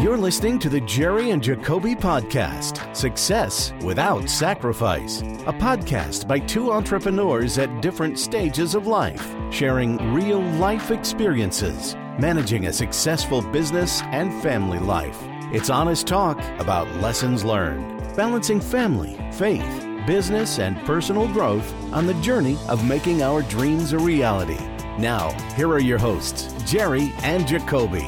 You're listening to the Jerry and Jacobe Podcast Success Without Sacrifice, a podcast by two entrepreneurs at different stages of life, sharing real life experiences, managing a successful business and family life. It's honest talk about lessons learned, balancing family, faith, business, and personal growth on the journey of making our dreams a reality. Now, here are your hosts, Jerry and Jacobe.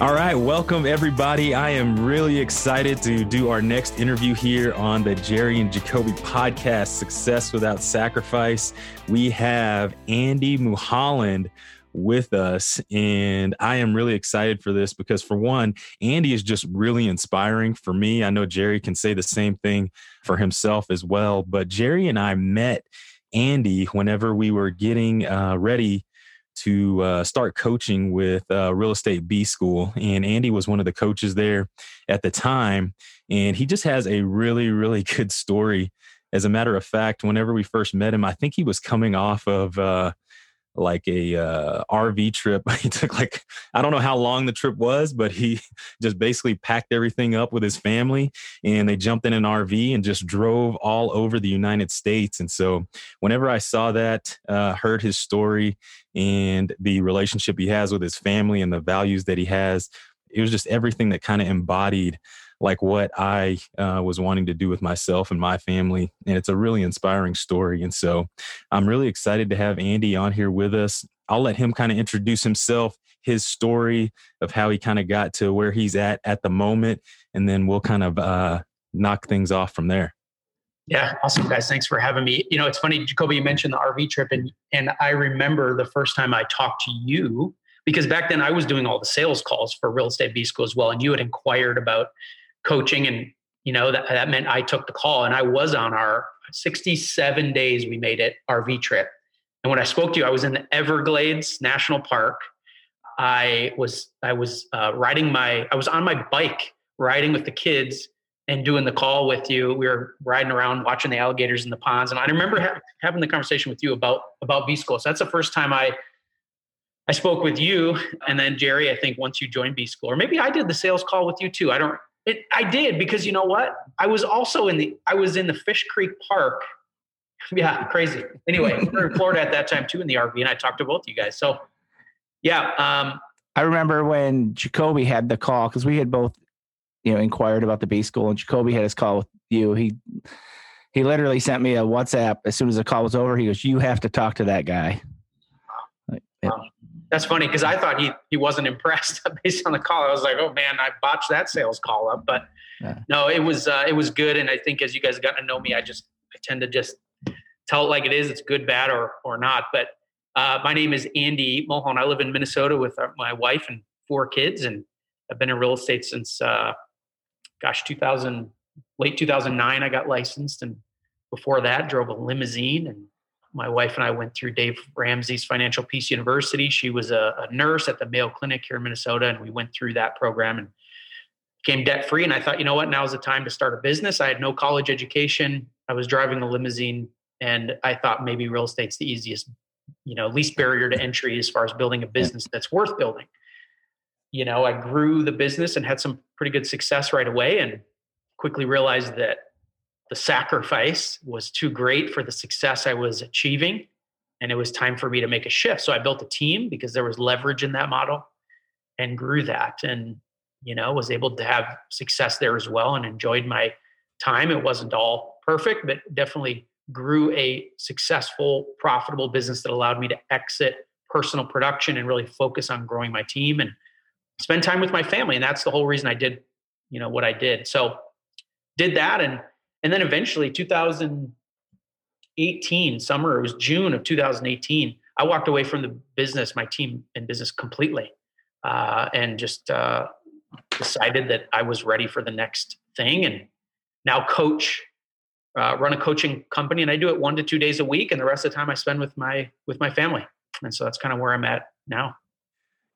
All right, welcome everybody. I am really excited to do our next interview here on the Jerry and Jacobe podcast, Success Without Sacrifice. We have Andy Mulholland with us. And I am really excited for this because, for one, Andy is just really inspiring for me. I know Jerry can say the same thing for himself as well. But Jerry and I met Andy whenever we were getting uh, ready to uh, start coaching with uh, Real Estate B School. And Andy was one of the coaches there at the time. And he just has a really, really good story. As a matter of fact, whenever we first met him, I think he was coming off of uh, like a uh, RV trip. he took like I don't know how long the trip was, but he just basically packed everything up with his family and they jumped in an RV and just drove all over the United States. And so whenever I saw that, uh, heard his story and the relationship he has with his family and the values that he has, it was just everything that kind of embodied like what I uh, was wanting to do with myself and my family. And it's a really inspiring story. And so I'm really excited to have Andy on here with us. I'll let him kind of introduce himself, his story of how he kind of got to where he's at at the moment. And then we'll kind of uh, knock things off from there. Yeah, awesome guys. Thanks for having me. You know, it's funny, Jacobe, you mentioned the RV trip and and I remember the first time I talked to you because back then I was doing all the sales calls for real estate B school as well. And you had inquired about coaching and you know that, that meant i took the call and i was on our 67 days we made it rv trip. And when i spoke to you i was in the everglades national park. I was i was uh, riding my i was on my bike riding with the kids and doing the call with you. We were riding around watching the alligators in the ponds. And i remember ha- having the conversation with you about about b school. So that's the first time i I spoke with you. And then Jerry, I think once you joined B School, or maybe I did the sales call with you too. I don't it, I did because you know what? I was also in the I was in the Fish Creek Park. Yeah, crazy. Anyway, we were in Florida at that time too in the RV, and I talked to both you guys. So, yeah. Um, I remember when Jacobe had the call because we had both, you know, inquired about the B school, and Jacobe had his call with you. He he literally sent me a WhatsApp as soon as the call was over. He goes, "You have to talk to that guy." Like, wow. That's funny because I thought he he wasn't impressed based on the call. I was like, oh man, I botched that sales call up. But yeah. no, it was uh, it was good. And I think as you guys got to know me, I just I tend to just tell it like it is. It's good, bad, or or not. But uh, my name is Andy Mulholland. I live in Minnesota with uh, my wife and four kids, and I've been in real estate since uh, gosh, 2000 late 2009. I got licensed, and before that, drove a limousine and my wife and I went through Dave Ramsey's Financial Peace University. She was a, a, nurse at the Mayo Clinic here in Minnesota, and we went through that program and became debt free. And I thought, you know what, now's the time to start a business. I had no college education. I was driving a limousine, and I thought maybe real estate's the easiest, you know, least barrier to entry as far as building a business that's worth building. You know, I grew the business and had some pretty good success right away, and quickly realized that the sacrifice was too great for the success I was achieving. And it was time for me to make a shift. So I built a team because there was leverage in that model and grew that and, you know, was able to have success there as well and enjoyed my time. It wasn't all perfect, but definitely grew a successful, profitable business that allowed me to exit personal production and really focus on growing my team and spend time with my family. And that's the whole reason I did, you know, what I did. So did that and and then eventually 2018 summer it was june of 2018 i walked away from the business my team and business completely uh, and just uh, decided that i was ready for the next thing. And now coach uh, run a coaching company and i do it one to two days a week and the rest of the time i spend with my with my family. And so that's kind of where i'm at now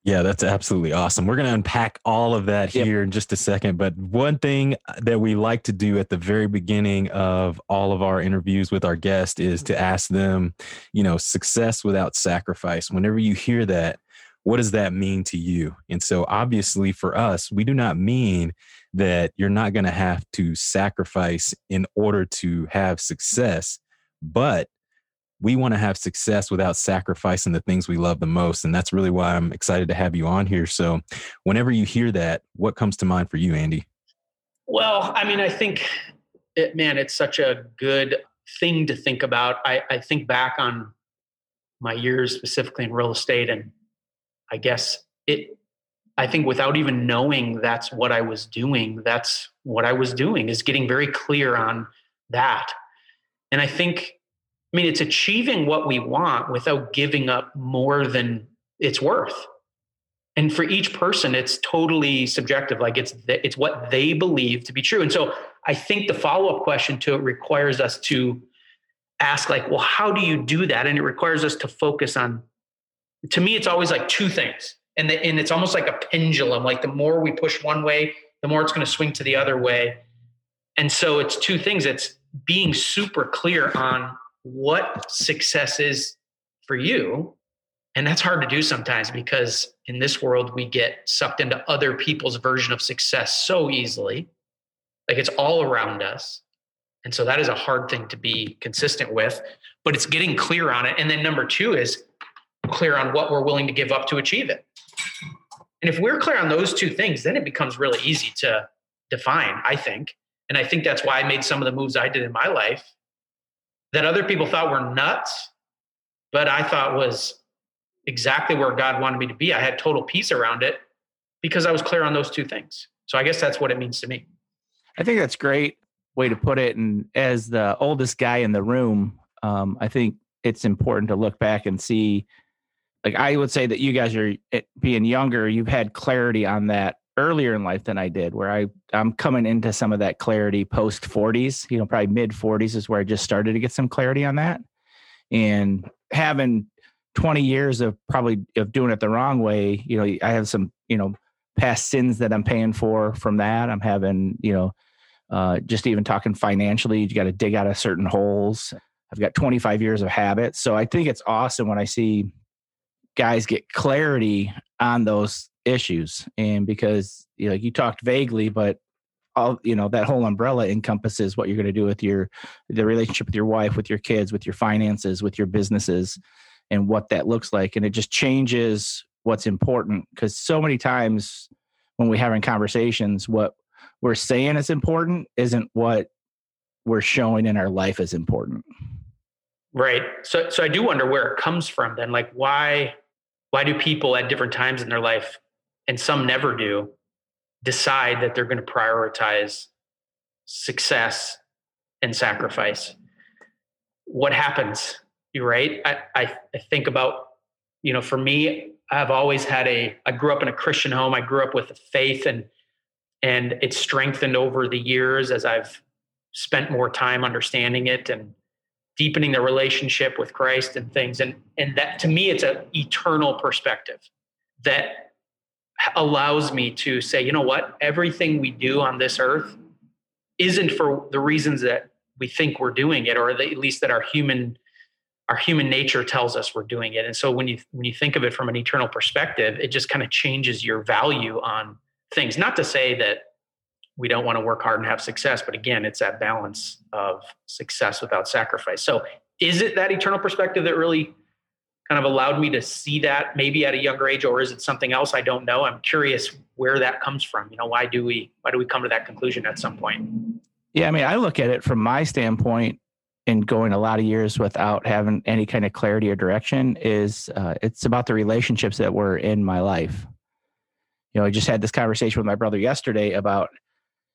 yeah, that's absolutely awesome. We're going to unpack all of that here yep. in just a second. But one thing uh, that we like to do at the very beginning of all of our interviews with our guests is to ask them, you know, success without sacrifice. Whenever you hear that, what does that mean to you? And so, obviously, for us, we do not mean that you're not going to have to sacrifice in order to have success, but we want to have success without sacrificing the things we love the most. And that's really why I'm excited to have you on here. So, whenever you hear that, what comes to mind for you, Andy? Well, I mean, I think, it, man, it's such a good thing to think about. I, I think back on my years specifically in real estate, and I guess it, I think without even knowing that's what I was doing, that's what I was doing is getting very clear on that. And I think, I mean, it's achieving what we want without giving up more than it's worth. And for each person it's totally subjective like it's it's what they believe to be true. And so i think the follow-up question to it requires us to ask like well how do you do that? And it requires us to focus on to me it's always like two things. And the, and it's almost like a pendulum like the more we push one way the more it's going to swing to the other way. And so it's two things. It's being super clear on what success is for you and that's hard to do sometimes because in this world, we get sucked into other people's version of success so easily. Like it's all around us. And so that is a hard thing to be consistent with, but it's getting clear on it. And then number two is clear on what we're willing to give up to achieve it. And if we're clear on those two things, then it becomes really easy to define, I think. And I think that's why I made some of the moves I did in my life that other people thought were nuts, but I thought was exactly where God wanted me to be. I had total peace around it because I was clear on those two things. So I guess that's what it means to me. I think that's great way to put it. And as the oldest guy in the room, um, I think it's important to look back and see. Like I would say that you guys are eh, being younger, you've had clarity on that earlier in life than I did, where I I'm coming into some of that clarity post 40s. You know, probably mid 40s is where I just started to get some clarity on that, and having 20 years of probably of doing it the wrong way you know i have some you know past sins that i'm paying for from that. I'm having you know uh, just even talking financially you got to dig out of certain holes. I've got 25 years of habits. So i think it's awesome when i see guys get clarity on those issues. And because you know you talked vaguely but all you know that whole umbrella encompasses what you're going to do with your the relationship with your wife with your kids with your finances with your businesses and what that looks like. And it just changes what's important because so many times when we're having conversations what we're saying is important isn't what we're showing in our life is important. Right. So so i do wonder where it comes from then. Like why why do people at different times in their life and some never do decide that they're going to prioritize success and sacrifice what happens you're right. I, I, I think about, you know, for me, I've always had a, I grew up in a Christian home. I grew up with faith and, and it's strengthened over the years as I've spent more time understanding it and deepening the relationship with Christ and things. And, and that to me, it's an eternal perspective that allows me to say, you know what, everything we do on this earth isn't for the reasons that we think we're doing it, or at least that our human our human nature tells us we're doing it. And so when you when you think of it from an eternal perspective it just kind of changes your value on things. Not to say that we don't want to work hard and have success but again it's that balance of success without sacrifice. So is it that eternal perspective that really kind of allowed me to see that maybe at a younger age or is it something else? I don't know. I'm curious where that comes from. You know why do we why do we come to that conclusion at some point? Yeah i mean i look at it from my standpoint and going a lot of years without having any kind of clarity or direction is uh, it's about the relationships that were in my life. You know i just had this conversation with my brother yesterday about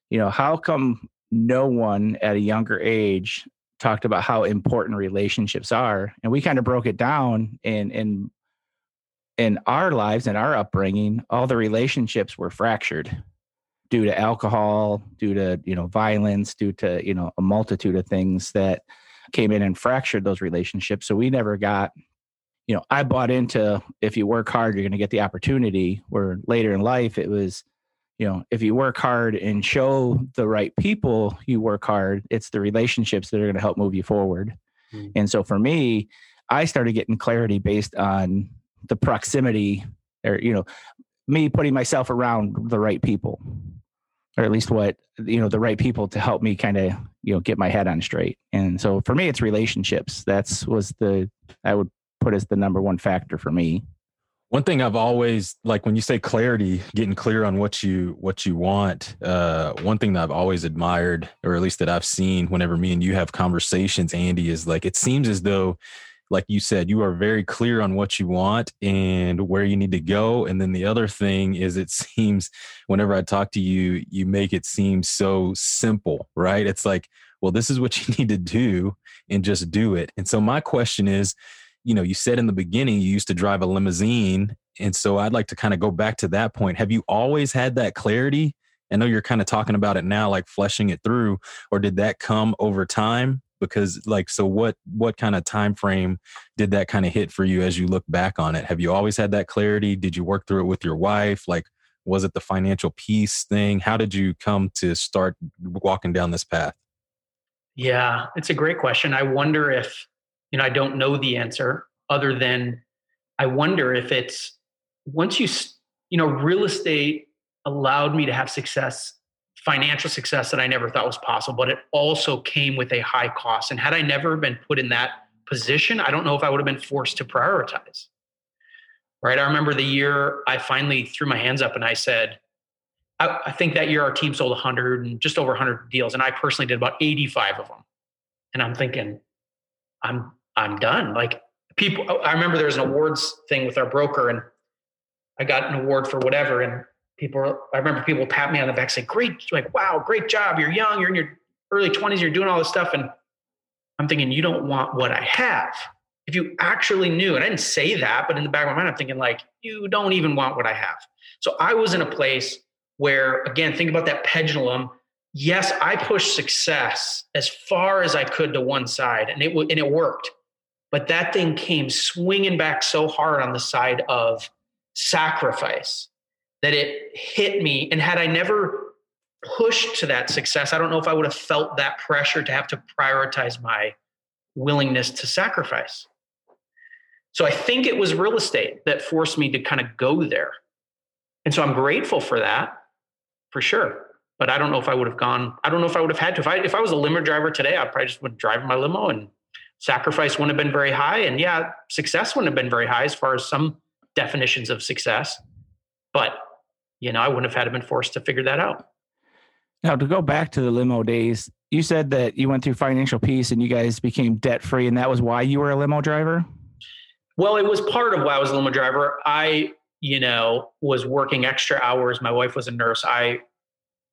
you know how come no one at a younger age talked about how important relationships are and we kind of broke it down in in in our lives and our upbringing all the relationships were fractured due to alcohol, due to you know violence, due to you know a multitude of things that came in and fractured those relationships. So we never got, you know, I bought into if you work hard, you're going to get the opportunity. Where later in life, it was, you know, if you work hard and show the right people you work hard, it's the relationships that are going to help move you forward. Mm-hmm. And so for me, I started getting clarity based on the proximity or you know me putting myself around the right people or at least what you know the right people to help me kind of you know get my head on straight and so for me it's relationships that's was the i would put as the number one factor for me one thing i've always like when you say clarity getting clear on what you what you want uh one thing that i've always admired or at least that i've seen whenever me and you have conversations andy is like it seems as though like you said, you are very clear on what you want and where you need to go. And then the other thing is, it seems whenever I talk to you, you make it seem so simple, right? It's like, well, this is what you need to do and just do it. And so, my question is, you know, you said in the beginning you used to drive a limousine. And so, I'd like to kind of go back to that point. Have you always had that clarity? I know you're kind of talking about it now, like fleshing it through, or did that come over time? because like so what what kind of time frame did that kind of hit for you as you look back on it have you always had that clarity did you work through it with your wife like was it the financial peace thing how did you come to start walking down this path yeah it's a great question i wonder if you know i don't know the answer other than i wonder if it's once you you know real estate allowed me to have success financial success that I never thought was possible, but it also came with a high cost. And had I never been put in that position, I don't know if I would have been forced to prioritize. Right. I remember the year I finally threw my hands up and I said, I, I think that year our team sold 100 and just over 100 deals. And I personally did about 85 of them. And I'm thinking, I'm, I'm done. Like people, oh, I remember there was an awards thing with our broker and I got an award for whatever. And people i remember people pat me on the back say great like wow great job. You're young. You're in your early 20s you're doing all this stuff. And i'm thinking you don't want what i have. If you actually knew and i didn't say that but in the back of my mind i'm thinking like you don't even want what i have. So i was in a place where again think about that pendulum. Yes i pushed success as far as i could to one side and it and it worked but that thing came swinging back so hard on the side of sacrifice that it hit me. And had I never pushed to that success, I don't know if I would have felt that pressure to have to prioritize my willingness to sacrifice. So I think it was real estate that forced me to kind of go there. And so I'm grateful for that for sure. But I don't know if I would have gone, I don't know if I would have had to. If I if I was a limo driver today, I probably just would drive my limo and sacrifice wouldn't have been very high. And yeah, success wouldn't have been very high as far as some definitions of success. But you know, I wouldn't have had to been forced to figure that out. Now, to go back to the limo days, you said that you went through financial peace and you guys became debt free, and that was why you were a limo driver. Well, it was part of why I was a limo driver. I, you know, was working extra hours. My wife was a nurse. I,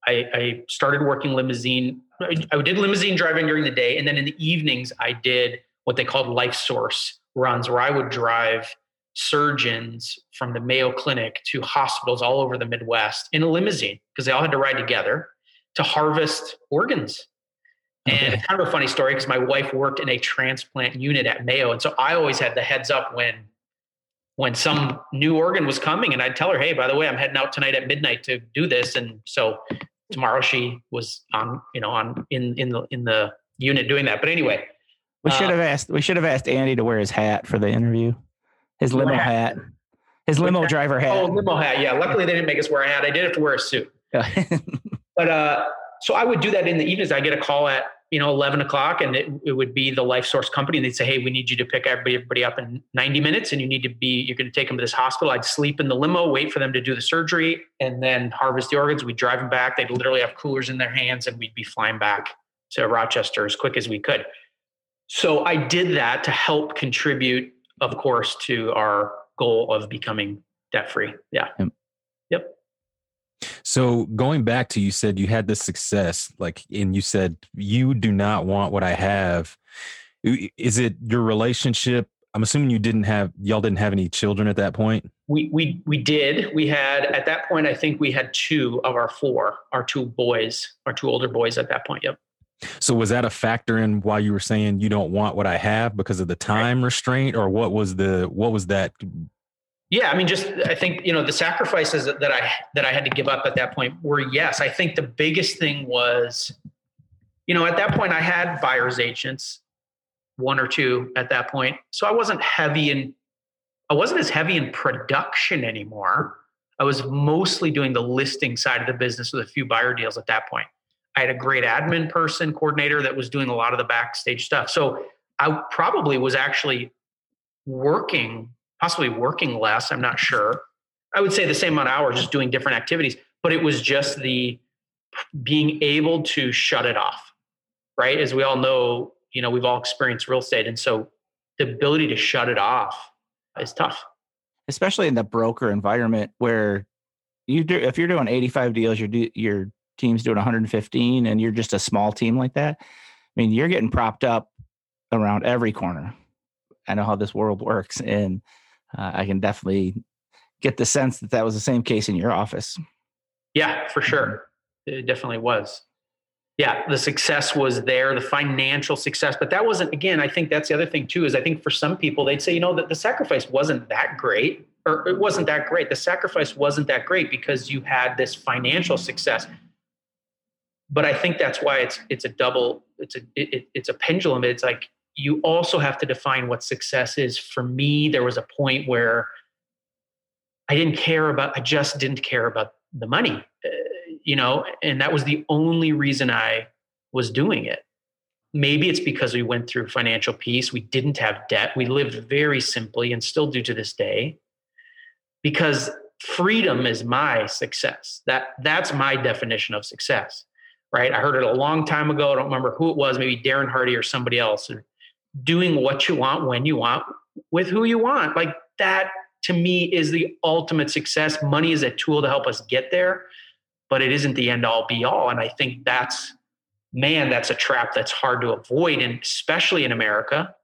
I, I started working limousine. I did limousine driving during the day, and then in the evenings, I did what they called life source runs, where I would drive surgeons from the Mayo Clinic to hospitals all over the Midwest in a limousine because they all had to ride together to harvest organs. Okay. And it's kind of a funny story because my wife worked in a transplant unit at Mayo, and so I always had the heads up when when some new organ was coming, and I'd tell her, "Hey, by the way, I'm heading out tonight at midnight to do this." And so tomorrow she was on, you know, on in in the in the unit doing that. But anyway, we should uh, have asked we should have asked Andy to wear his hat for the interview. His limo hat. His limo driver hat. Oh, limo hat. Yeah. Luckily, they didn't make us wear a hat. I did have to wear a suit. but uh, so I would do that in the evenings. I get a call at you know 11 o'clock, and it, it would be the LifeSource company. And they'd say, "Hey, we need you to pick everybody, everybody up in 90 minutes, and you need to be. You're going to take them to this hospital." I'd sleep in the limo, wait for them to do the surgery, and then harvest the organs. We'd drive them back. They'd literally have coolers in their hands, and we'd be flying back to Rochester as quick as we could. So I did that to help contribute, of course, to our goal of becoming debt free. Yeah. Yep. So going back to you said you had this success, like, and you said you do not want what I have. Is it your relationship? I'm assuming you didn't have y'all didn't have any children at that point. We we we did. We had at that point. I think we had two of our four, our two boys, our two older boys at that point. Yep. So was that a factor in why you were saying you don't want what I have because of the time right. restraint, or what was the what was that? Yeah, I mean, just I think you know the sacrifices that I that I had to give up at that point were yes. I think the biggest thing was, you know, at that point I had buyers agents, one or two at that point, so I wasn't heavy in I wasn't as heavy in production anymore. I was mostly doing the listing side of the business with a few buyer deals at that point. I had a great admin person, coordinator that was doing a lot of the backstage stuff. So I probably was actually working, possibly working less. I'm not sure. I would say the same amount of hours, just doing different activities. But it was just the being able to shut it off, right? As we all know, you know, we've all experienced real estate. And so the ability to shut it off is tough. Especially in the broker environment where you do, if you're doing 85 deals, your, your team's doing 115 and you're just a small team like that. I mean, you're getting propped up around every corner. I know how this world works. And uh, I can definitely get the sense that that was the same case in your office. Yeah, for sure. It definitely was yeah, the success was there, the financial success. But that wasn't, again, I think that's the other thing too, is I think for some people, they'd say, you know, that the sacrifice wasn't that great, or it wasn't that great. The sacrifice wasn't that great because you had this financial success. But I think that's why it's it's a double, it's a it, it's a pendulum. It's like you also have to define what success is. For me, there was a point where I didn't care about, I just didn't care about the money uh, you know, and that was the only reason I was doing it. Maybe it's because we went through financial peace. We didn't have debt. We lived very simply and still do to this day because freedom is my success. That that's my definition of success. Right? I heard it a long time ago. I don't remember who it was, maybe Darren Hardy or somebody else. Doing what you want when you want with who you want. Like that to me is the ultimate success. Money is a tool to help us get there but it isn't the end all be all. And I think that's, man, that's a trap that's hard to avoid. And especially in America,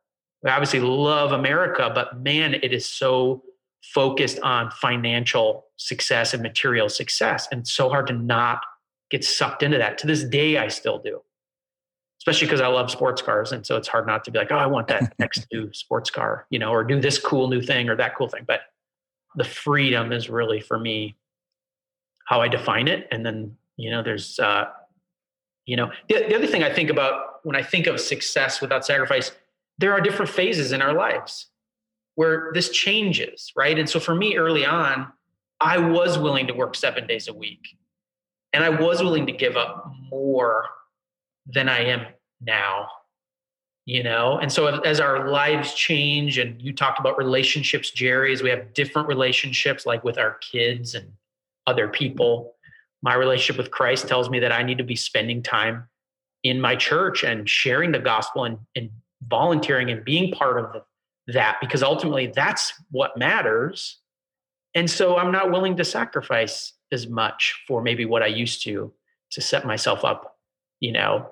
we obviously love America, but man, it is so focused on financial success and material success. And so hard to not get sucked into that. To this day, I still do, especially because I love sports cars. And so it's hard not to be like, oh, I want that next new sports car, you know, or do this cool new thing or that cool thing. But the freedom is really for me how I define it. And then, you know, there's, uh, you know, the, the other thing I think about when I think of success without sacrifice, there are different phases in our lives where this changes, right? And so for me early on, I was willing to work seven days a week and I was willing to give up more than I am now you know and so as our lives change and you talked about relationships jerry as we have different relationships like with our kids and other people. My relationship with Christ tells me that I need to be spending time in my church and sharing the gospel and, and volunteering and being part of that because ultimately that's what matters. And so I'm not willing to sacrifice as much for maybe what I used to to set myself up, you know,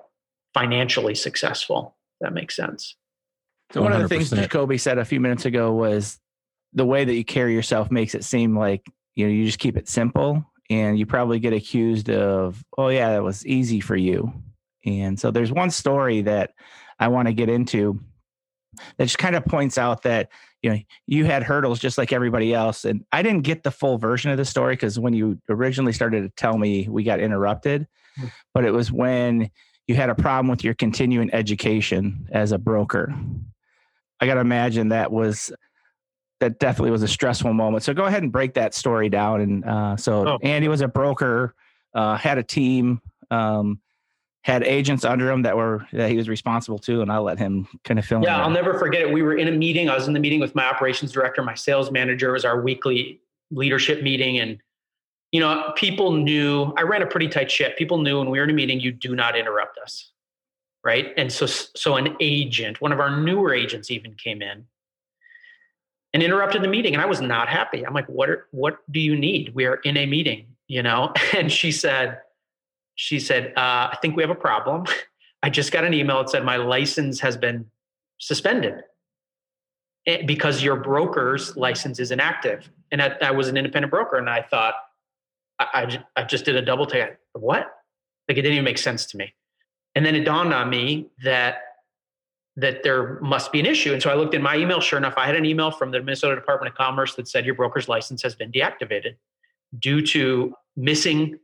financially successful. That makes sense. So one 100%. of the things Jacobe said a few minutes ago was the way that you carry yourself makes it seem like you know you just keep it simple and you probably get accused of oh yeah that was easy for you and so there's one story that i want to get into that just kind of points out that you know you had hurdles just like everybody else and i didn't get the full version of the story because when you originally started to tell me we got interrupted. But it was when you had a problem with your continuing education as a broker i got to imagine that was that definitely was a stressful moment. So go ahead and break that story down. And uh, so oh. Andy was a broker, uh, had a team, um, had agents under him that were that he was responsible to, and I'll let him kind of fill. Yeah, I'll never forget it. We were in a meeting. I was in the meeting with my operations director, my sales manager. It was our weekly leadership meeting, and you know, people knew I ran a pretty tight ship. People knew when we were in a meeting, you do not interrupt us, right? And so, so an agent, one of our newer agents, even came in and interrupted the meeting and i was not happy. I'm like what are, what do you need? We are in a meeting you know? And she said she said uh, i think we have a problem. I just got an email that said my license has been suspended eh, because your broker's license is inactive. And I, I was an independent broker and i thought I, I, I just did a double take what like it didn't even make sense to me and then it dawned on me that that there must be an issue. And so I looked in my email. Sure enough, I had an email from the Minnesota Department of Commerce that said your broker's license has been deactivated due to missing,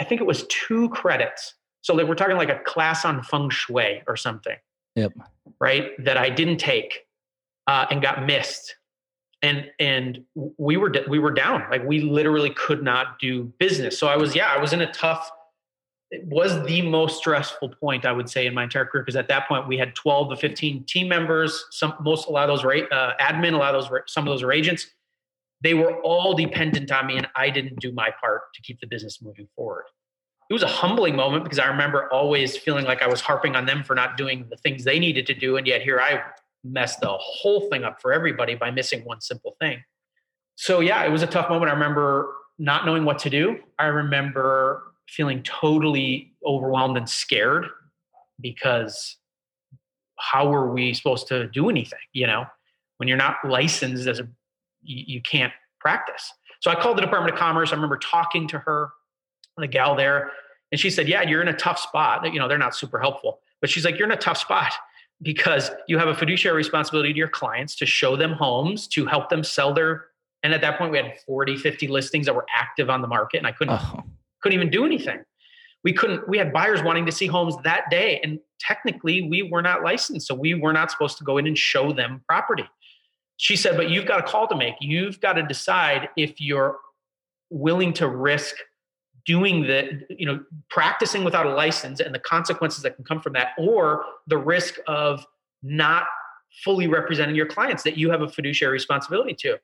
I think it was two credits. So that we're talking like a class on feng shui or something. Yep. Right. That I didn't take uh, and got missed. And and we were we were down. Like we literally could not do business. So i was yeah i was in a tough it was the most stressful point i would say in my entire career because at that point we had 12 to 15 team members some most a lot of those uh, admin a lot of those were some of those are agents. They were all dependent on me and i didn't do my part to keep the business moving forward. It was a humbling moment because i remember always feeling like i was harping on them for not doing the things they needed to do and yet here i messed the whole thing up for everybody by missing one simple thing. So yeah, it was a tough moment. I remember not knowing what to do. I remember feeling totally overwhelmed and scared because how were we supposed to do anything, you know? When you're not licensed as a you, you can't practice. So I called the Department of Commerce. I remember talking to her, the gal there, and she said, "Yeah, you're in a tough spot. You know, they're not super helpful, but she's like, you're in a tough spot because you have a fiduciary responsibility to your clients to show them homes, to help them sell their. And at that point, we had 40, 50 listings that were active on the market, and I couldn't oh. couldn't even do anything. We couldn't. We had buyers wanting to see homes that day, and technically, we were not licensed, so we were not supposed to go in and show them property. She said, "But you've got a call to make. You've got to decide if you're willing to risk doing the you know practicing without a license and the consequences that can come from that or the risk of not fully representing your clients that you have a fiduciary responsibility to.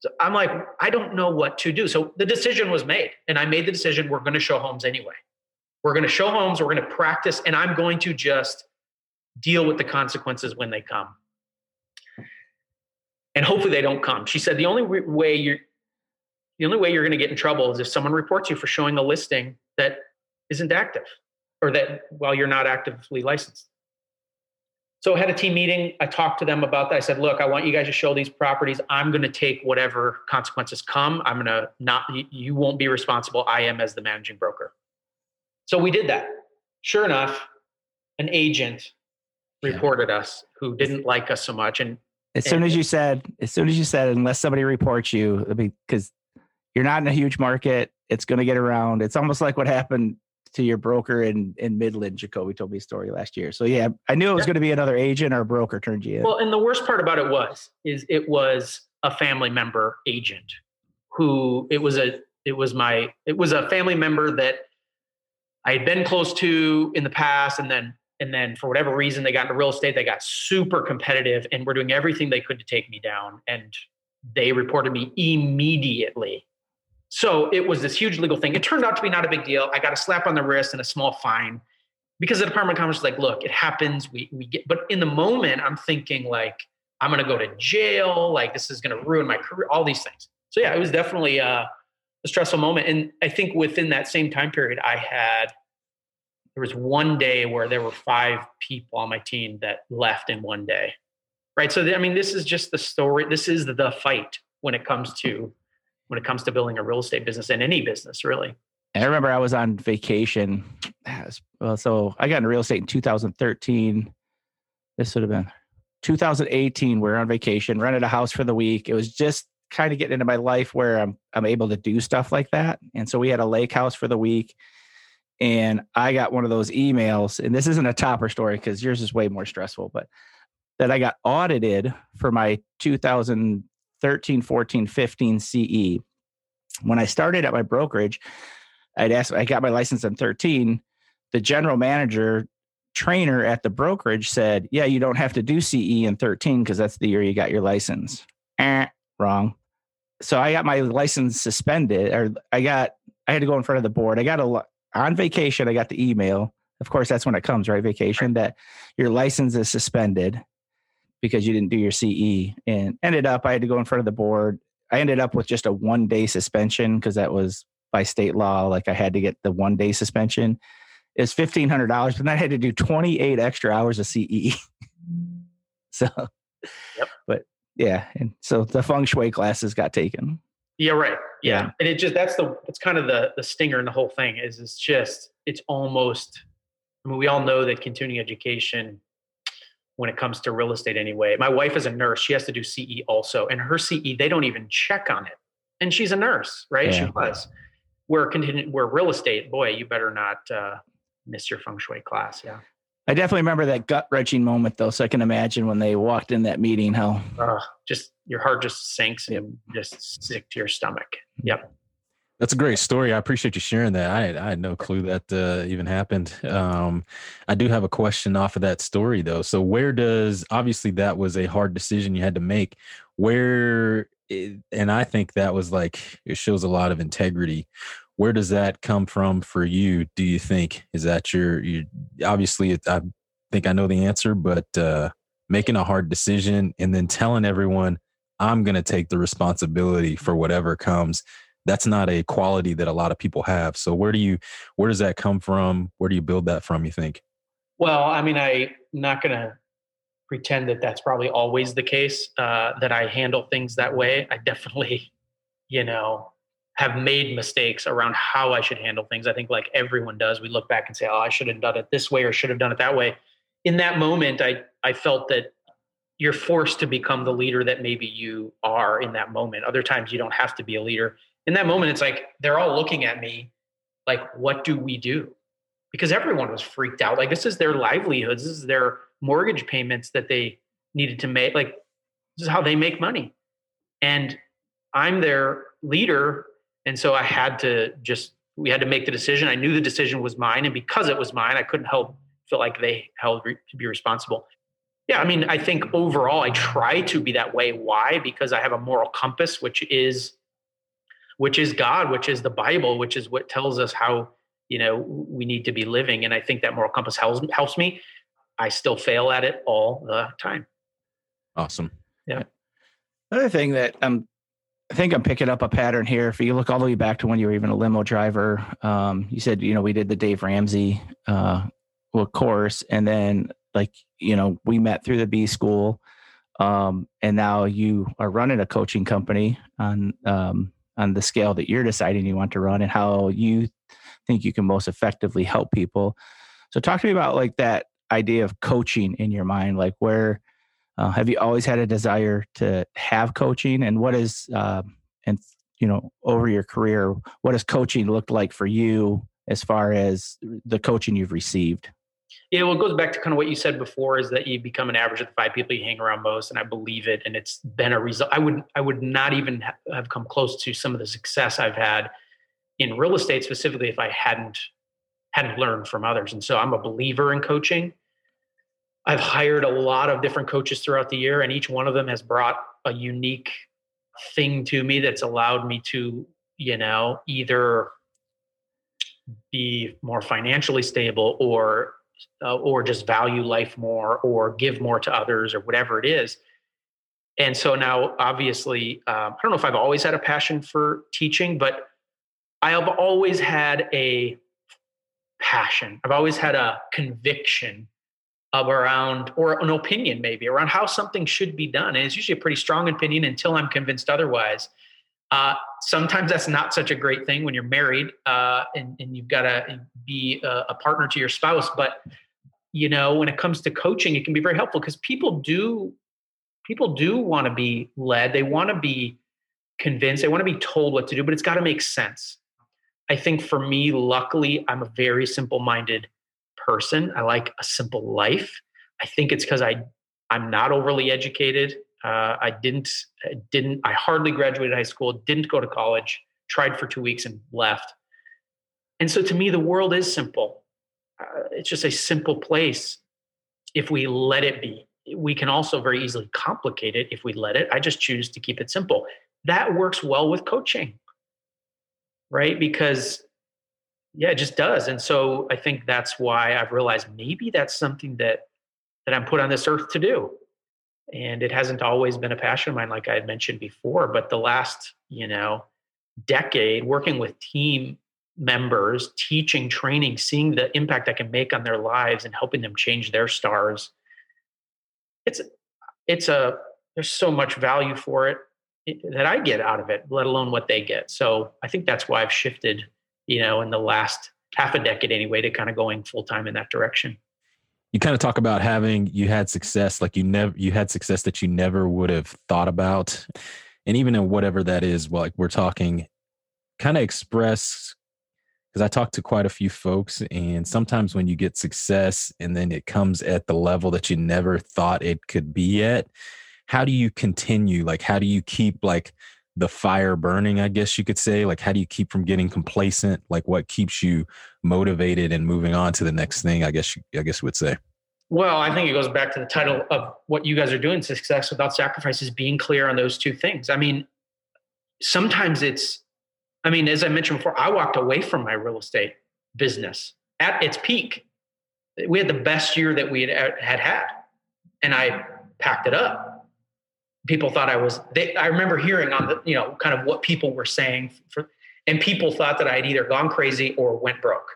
So i'm like i don't know what to do. So the decision was made and i made the decision we're going to show homes anyway. We're going to show homes we're going to practice and i'm going to just deal with the consequences when they come. And hopefully they don't come. She said the only way you're the only way you're going to get in trouble is if someone reports you for showing a listing that isn't active or that while well, you're not actively licensed. So I had a team meeting. I talked to them about that. I said, look, I want you guys to show these properties. I'm going to take whatever consequences come. I'm going to not, you won't be responsible. I am as the managing broker. So we did that. Sure enough, an agent reported us who didn't like us so much. And as soon as you said, as soon as you said, unless somebody reports you, because you're not in a huge market. It's going to get around. It's almost like what happened to your broker in in Midland. Jacobe told me a story last year. So yeah, I knew it was yeah. going to be another agent or a broker turned you in. Well, and the worst part about it was is it was a family member agent who it was a it was my it was a family member that I had been close to in the past, and then and then for whatever reason they got into real estate. They got super competitive and were doing everything they could to take me down. And they reported me immediately so it was this huge legal thing. It turned out to be not a big deal. I got a slap on the wrist and a small fine because the Department of Commerce was like, look, it happens. We, we get, but in the moment, I'm thinking like, I'm going to go to jail. Like this is going to ruin my career, all these things. So yeah, it was definitely uh, a stressful moment. And I think within that same time period, I had, there was one day where there were five people on my team that left in one day. Right. So, I mean, this is just the story. This is the fight when it comes to when it comes to building a real estate business and any business really. I remember I was on vacation. Well, so I got into real estate in 2013. This would have been 2018. We are on vacation, rented a house for the week. It was just kind of getting into my life where I'm I'm able to do stuff like that. And so we had a lake house for the week. And I got one of those emails, and this isn't a topper story because yours is way more stressful, but that I got audited for my 2000 13, 14, 15 CE. When I started at my brokerage, I'd ask, I got my license in 13. The general manager trainer at the brokerage said, Yeah, you don't have to do CE in 13 because that's the year you got your license. Eh, wrong. So I got my license suspended, or I got, I had to go in front of the board. I got a, on vacation, I got the email. Of course, that's when it comes, right? Vacation, that your license is suspended because you didn't do your CE. And ended up, I had to go in front of the board. I ended up with just a one day suspension because that was by state law. Like I had to get the one day suspension. It's fifteen hundred dollars, but then I had to do twenty eight extra hours of CE. so, yep. but yeah, and so the feng shui classes got taken. Yeah, right. Yeah. yeah, and it just that's the it's kind of the the stinger in the whole thing is it's just it's almost. I mean, we all know that continuing education when it comes to real estate anyway. My wife is a nurse. She has to do CE also. And her CE, they don't even check on it. And she's a nurse, right? Yeah. She was. We're contingent, we're real estate. Boy, you better not uh, miss your feng shui class. Yeah. I definitely remember that gut wrenching moment though. So I can imagine when they walked in that meeting, how uh, just your heart just sinks and just sick to your stomach. Yep. That's a great story. I appreciate you sharing that. I had, I had no clue that uh, even happened. Um, I do have a question off of that story though. So where does obviously that was a hard decision you had to make. Where and I think that was like it shows a lot of integrity. Where does that come from for you? Do you think is that your you obviously it, I think I know the answer, but uh, making a hard decision and then telling everyone I'm going to take the responsibility for whatever comes. That's not a quality that a lot of people have. So where do you where does that come from? Where do you build that from? You think? Well, I mean, I'm not going to pretend that that's probably always the case uh, that I handle things that way. I definitely, you know, have made mistakes around how I should handle things. I think like everyone does, we look back and say, "Oh, I should have done it this way or should have done it that way." In that moment, I I felt that you're forced to become the leader that maybe you are in that moment. Other times you don't have to be a leader. In that moment, it's like they're all looking at me like, "What do we do?" Because everyone was freaked out. Like this is their livelihoods. This is their mortgage payments that they needed to make. Like, this is how they make money. And I'm their leader. And so I had to just, we had to make the decision. I knew the decision was mine. And because it was mine, I couldn't help feel like they held re- to be responsible. Yeah, I mean, I think overall I try to be that way. Why? Because I have a moral compass, which is which is God, which is the Bible, which is what tells us how you know we need to be living. And I think that moral compass helps helps me. I still fail at it all the time. Awesome. Yeah. Another thing that I'm, I think I'm picking up a pattern here. If you look all the way back to when you were even a limo driver, um, you said, you know, we did the Dave Ramsey uh, course, and then like, you know, we met through the B school, um, and now you are running a coaching company on um, on the scale that you're deciding you want to run, and how you think you can most effectively help people. So, talk to me about like that idea of coaching in your mind? Like, where uh, have you always had a desire to have coaching, and what is uh, and you know over your career, what has coaching looked like for you as far as the coaching you've received? Yeah, well, it goes back to kind of what you said before: is that you become an average of the five people you hang around most, and I believe it, and it's been a result. I would I would not even have come close to some of the success I've had in real estate specifically if I hadn't hadn't learned from others. And so I'm a believer in coaching. I've hired a lot of different coaches throughout the year, and each one of them has brought a unique thing to me that's allowed me to, you know, either be more financially stable or uh, or just value life more or give more to others or whatever it is and so now obviously um, i don't know if i've always had a passion for teaching but i have always had a passion. I've always had a conviction of around or an opinion maybe around how something should be done. And it's usually a pretty strong opinion until I'm convinced otherwise. Uh, sometimes that's not such a great thing when you're married uh, and, and, you've got to be a, a, partner to your spouse. But you know, when it comes to coaching, it can be very helpful because people do people do want to be led. They want to be convinced. They want to be told what to do, but it's got to make sense. I think for me, luckily, I'm a very simple minded person. I like a simple life. I think it's because I I'm not overly educated. Uh, I didn't didn't I hardly graduated high school. Didn't go to college. Tried for two weeks and left. And so to me, the world is simple. Uh, it's just a simple place if we let it be. We can also very easily complicate it if we let it. I just choose to keep it simple. That works well with coaching right? Because yeah, it just does. And so I think that's why I've realized maybe that's something that that I'm put on this earth to do. And it hasn't always been a passion of mine, like I had mentioned before. But the last, you know, decade working with team members, teaching, training, seeing the impact I can make on their lives and helping them change their stars. It's it's a there's so much value for it eh, that I get out of it, let alone what they get. So I think that's why I've shifted, you know, in the last half a decade anyway, to kind of going full time in that direction. You kind of talk about having you had success, like you never you had success that you never would have thought about, and even in whatever that is, like we're talking, kind of express because I talk to quite a few folks, and sometimes when you get success and then it comes at the level that you never thought it could be at, how do you continue? Like, how do you keep like the fire burning? I guess you could say. Like, how do you keep from getting complacent? Like, what keeps you motivated and moving on to the next thing? I guess I guess you would say. Well, I think it goes back to the title of what you guys are doing success without sacrifice is being clear on those two things. I mean, sometimes it's I mean, as I mentioned before, I walked away from my real estate business at its peak. We had the best year that we had, had and I packed it up. People thought I was. They, I remember hearing on the, you know, kind of what people were saying, for, and people thought that I had either gone crazy or went broke,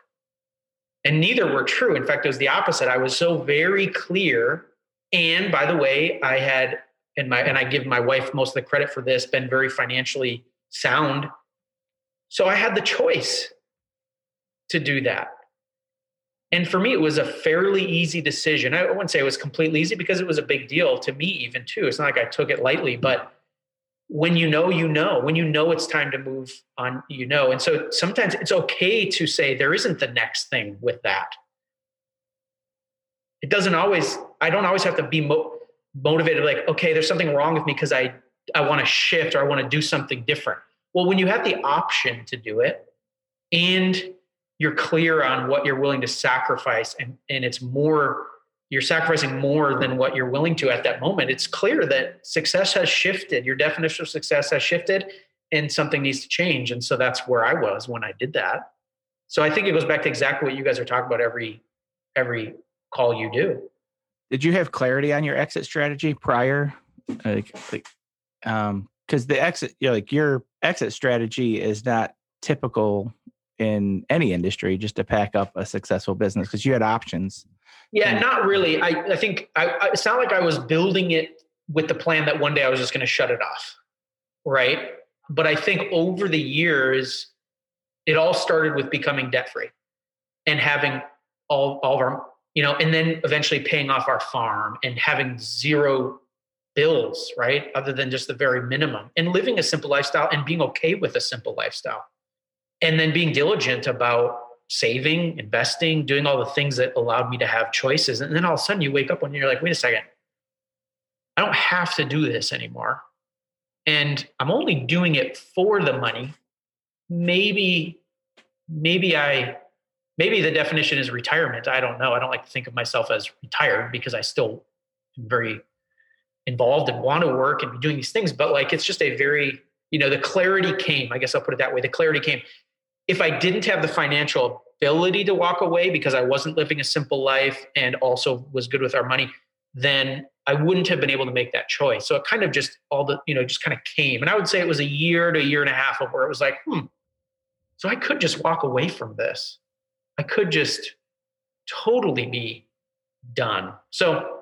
and neither were true. In fact, it was the opposite. I was so very clear, and by the way, I had, and my, and I give my wife most of the credit for this, been very financially sound so I had the choice to do that. And for me, it was a fairly easy decision. I wouldn't say it was completely easy because it was a big deal to me, even too. It's not like I took it lightly, but when you know, you know. When you know it's time to move on, you know. And so sometimes it's okay to say there isn't the next thing with that. It doesn't always, I don't always have to be mo- motivated, like, okay, there's something wrong with me because I, I want to shift or I want to do something different. Well, when you have the option to do it and you're clear on what you're willing to sacrifice and, and it's more you're sacrificing more than what you're willing to at that moment. It's clear that success has shifted. Your definition of success has shifted and something needs to change. And so that's where i was when i did that. So i think it goes back to exactly what you guys are talking about every every call you do. Did you have clarity on your exit strategy prior? Like like um because the exit you know, like your exit strategy is not typical in any industry just to pack up a successful business because you had options yeah not really i, I think I, I, it's not like i was building it with the plan that one day i was just going to shut it off right but i think over the years it all started with becoming debt free and having all, all of our you know and then eventually paying off our farm and having zero bills, right? Other than just the very minimum and living a simple lifestyle and being okay with a simple lifestyle. And then being diligent about saving, investing, doing all the things that allowed me to have choices. And then all of a sudden you wake up and you're like, wait a second, I don't have to do this anymore. And I'm only doing it for the money. Maybe, maybe I, maybe the definition is retirement. I don't know. I don't like to think of myself as retired because I still am very involved and want to work and be doing these things but like it's just a very you know the clarity came i guess i'll put it that way the clarity came if i didn't have the financial ability to walk away because i wasn't living a simple life and also was good with our money then i wouldn't have been able to make that choice. So it kind of just all the you know just kind of came. And i would say it was a year to a year and a half of where it was like hmm so i could just walk away from this. I could just totally be done. So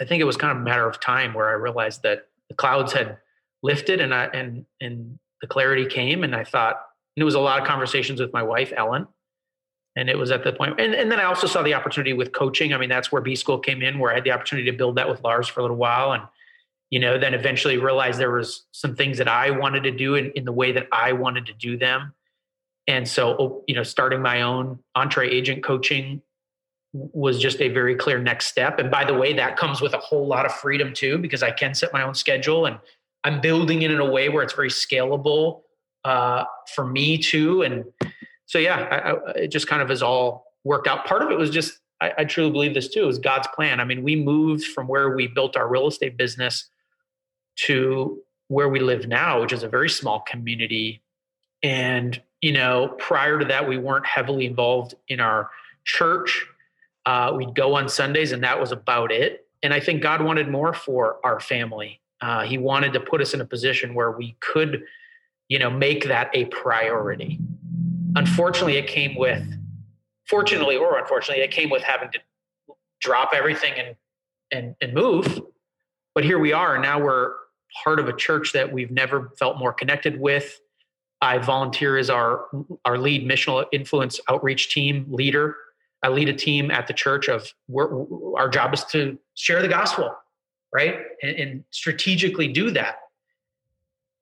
I think it was kind of a matter of time where I realized that the clouds had lifted and I and and the clarity came and I thought and it was a lot of conversations with my wife Ellen. And it was at the point and, and then I also saw the opportunity with coaching. I mean that's where B school came in where I had the opportunity to build that with Lars for a little while. And you know then eventually realized there was some things that I wanted to do in, in the way that I wanted to do them. And so you know starting my own EntreAgent coaching was just a very clear next step. And by the way, that comes with a whole lot of freedom too, because I can set my own schedule and I'm building it in a way where it's very scalable uh, for me too. And so, yeah, I, I, it just kind of has all worked out. Part of it was just, I, I truly believe this too, is God's plan. I mean, we moved from where we built our real estate business to where we live now, which is a very small community. And, you know, prior to that, we weren't heavily involved in our church uh, we'd go on Sundays, and that was about it. And I think God wanted more for our family. Uh, he wanted to put us in a position where we could, you know, make that a priority. Unfortunately, it came with, fortunately or unfortunately, it came with having to drop everything and and and move. But here we are. Now we're part of a church that we've never felt more connected with. I volunteer as our our lead missional influence outreach team leader I lead a team at the church of our job is to share the gospel, right? And, and strategically do that.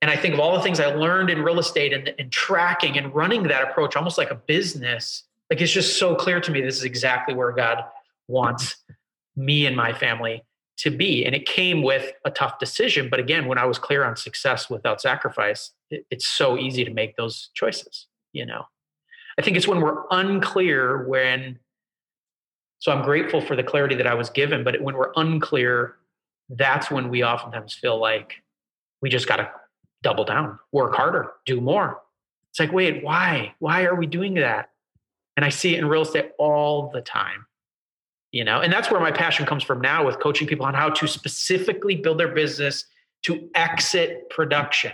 And I think of all the things I learned in real estate and, and tracking and running that approach almost like a business. Like it's just so clear to me this is exactly where God wants me and my family to be. And it came with a tough decision. But again, when I was clear on success without sacrifice, it, it's so easy to make those choices, you know. I think it's when we're unclear when so I'm grateful for the clarity that I was given, but when we're unclear, that's when we oftentimes feel like we just got to double down, work harder, do more. It's like, wait, why? Why are we doing that? And I see it in real estate all the time you know and that's where my passion comes from now with coaching people on how to specifically build their business to exit production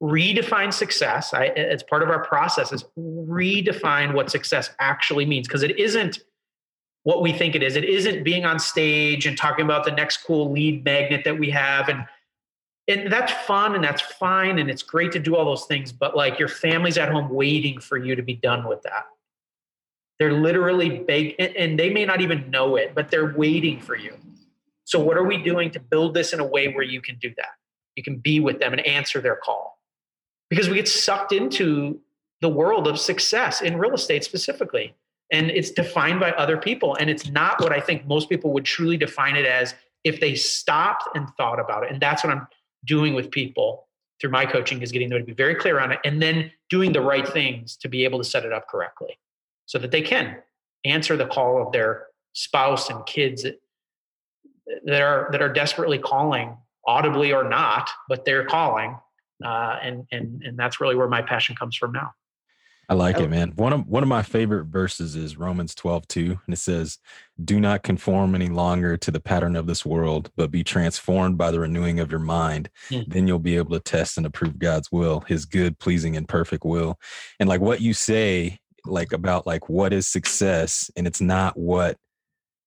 redefine success I, it's part of our process is redefine what success actually means because it isn't what we think it is it isn't being on stage and talking about the next cool lead magnet that we have and and that's fun and that's fine and it's great to do all those things but like your family's at home waiting for you to be done with that they're literally big, and they may not even know it, but they're waiting for you. So, what are we doing to build this in a way where you can do that? You can be with them and answer their call. Because we get sucked into the world of success in real estate specifically. And it's defined by other people. And it's not what I think most people would truly define it as if they stopped and thought about it. And that's what I'm doing with people through my coaching is getting them to be very clear on it and then doing the right things to be able to set it up correctly so that they can answer the call of their spouse and kids that, are that are desperately calling audibly or not but they're calling uh, and and and that's really where my passion comes from now I like it, man. One of one of my favorite verses is Romans 12, 2. And it says, Do not conform any longer to the pattern of this world, but be transformed by the renewing of your mind. Mm-hmm. Then you'll be able to test and approve God's will, his good, pleasing, and perfect will. And like what you say like about like what is success and it's not what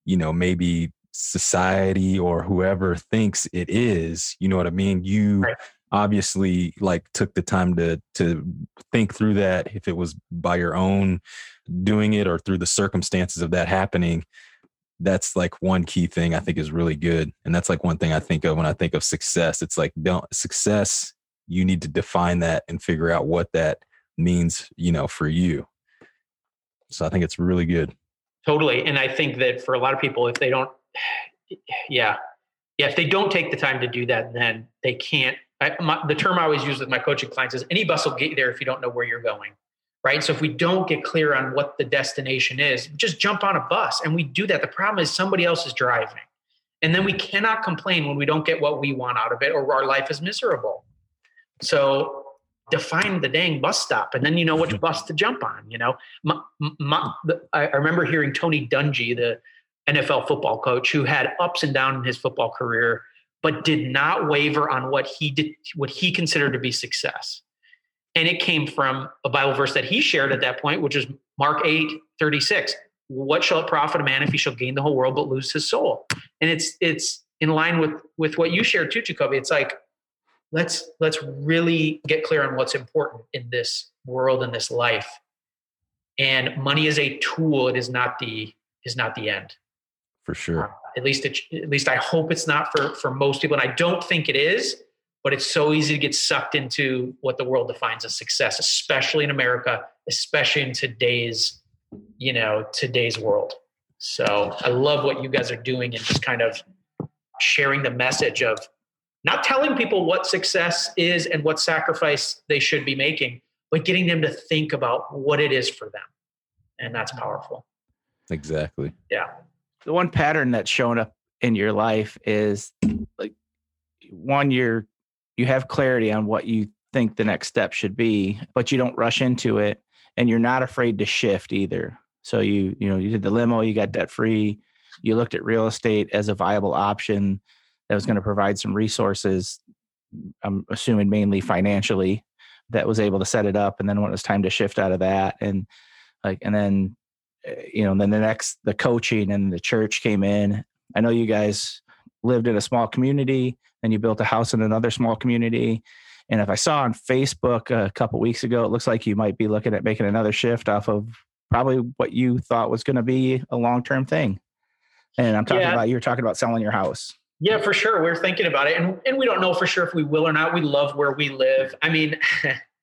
you know maybe society or whoever thinks it is you know what i mean you right. Obviously like took the time to to think through that if it was by your own doing it or through the circumstances of that happening that's like one key thing i think is really good and that's like one thing i think of when i think of success it's like don't success you need to define that and figure out what that means you know for you so I think it's really good. Totally. And I think that for a lot of people, if they don't, yeah, yeah, if they don't take the time to do that, then they can't. I, my, the term I always use with my coaching clients is any bus will get you there if you don't know where you're going. Right. So if we don't get clear on what the destination is, just jump on a bus and we do that. The problem is somebody else is driving. And then we cannot complain when we don't get what we want out of it or our life is miserable. So define the dang bus stop and then you know which bus to jump on you know my, my, i remember hearing tony dungy the nfl football coach who had ups and downs in his football career but did not waver on what he did what he considered to be success. And it came from a bible verse that he shared at that point which is mark 8 36 what shall it profit a man if he shall gain the whole world but lose his soul? And it's it's in line with with what you shared too jacobe. It's like let's let's really get clear on what's important in this world and this life. And money is a tool. It is not the is not the end for sure uh, at least it, at least i hope it's not for for most people and i don't think it is but it's so easy to get sucked into what the world defines as success especially in america especially in today's you know today's world so i love what you guys are doing and just kind of sharing the message of not telling people what success is and what sacrifice they should be making, but getting them to think about what it is for them. And that's powerful. Exactly. Yeah. The one pattern that's shown up in your life is like one you're you have clarity on what you think the next step should be, but you don't rush into it and you're not afraid to shift either. So you, you know, you did the limo, you got debt free, you looked at real estate as a viable option that was going to provide some resources. I'm assuming mainly financially that was able to set it up. And then when it was time to shift out of that and like, and then, you know, then the next, the coaching and the church came in. I know you guys lived in a small community and you built a house in another small community. And if I saw on Facebook a couple weeks ago, it looks like you might be looking at making another shift off of probably what you thought was going to be a long term thing. And I'm talking yeah. about you're talking about selling your house. Yeah, for sure. We're thinking about it. And, and we don't know for sure if we will or not. We love where we live. I mean,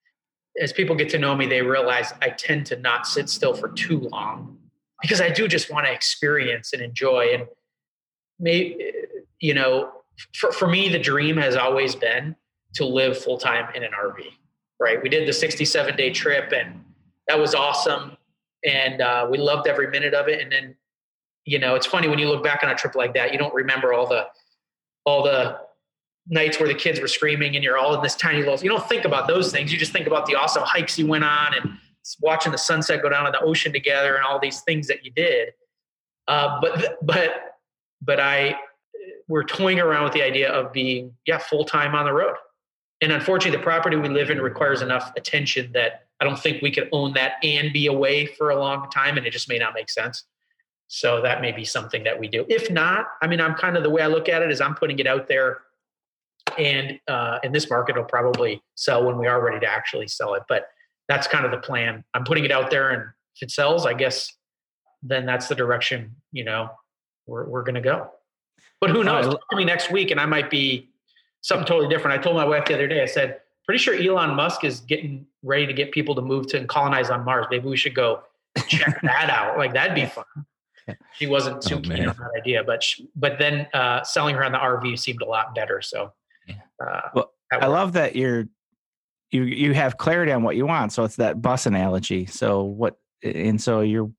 as people get to know me, they realize I tend to not sit still for too long because I do just want to experience and enjoy. And maybe, you know, for, for me, the dream has always been to live full time in an RV, right? We did the 67 day trip and that was awesome. And uh, we loved every minute of it. And then, you know, it's funny when you look back on a trip like that, you don't remember all the, all the nights where the kids were screaming and you're all in this tiny little, you don't think about those things. You just think about the awesome hikes you went on and watching the sunset go down in the ocean together and all these things that you did. Uh, but, but, but I, we're toying around with the idea of being, yeah, full time on the road. And unfortunately, the property we live in requires enough attention that I don't think we could own that and be away for a long time. And it just may not make sense. So that may be something that we do. If not, I mean, I'm kind of the way I look at it is I'm putting it out there and uh, in this market it'll probably sell when we are ready to actually sell it but that's kind of the plan. I'm putting it out there and if it sells i guess then that's the direction you know we're, we're going to go. But who knows? uh, me next week and i might be something totally different. I told my wife the other day i said pretty sure elon musk is getting ready to get people to move to and colonize on mars. Maybe we should go check that out. Like that'd be fun. She wasn't too oh, keen on that idea but she, but then uh, selling her on the rv seemed a lot better so uh, well, I love that you're you you have clarity on what you want. So it's that bus analogy. So what and so you're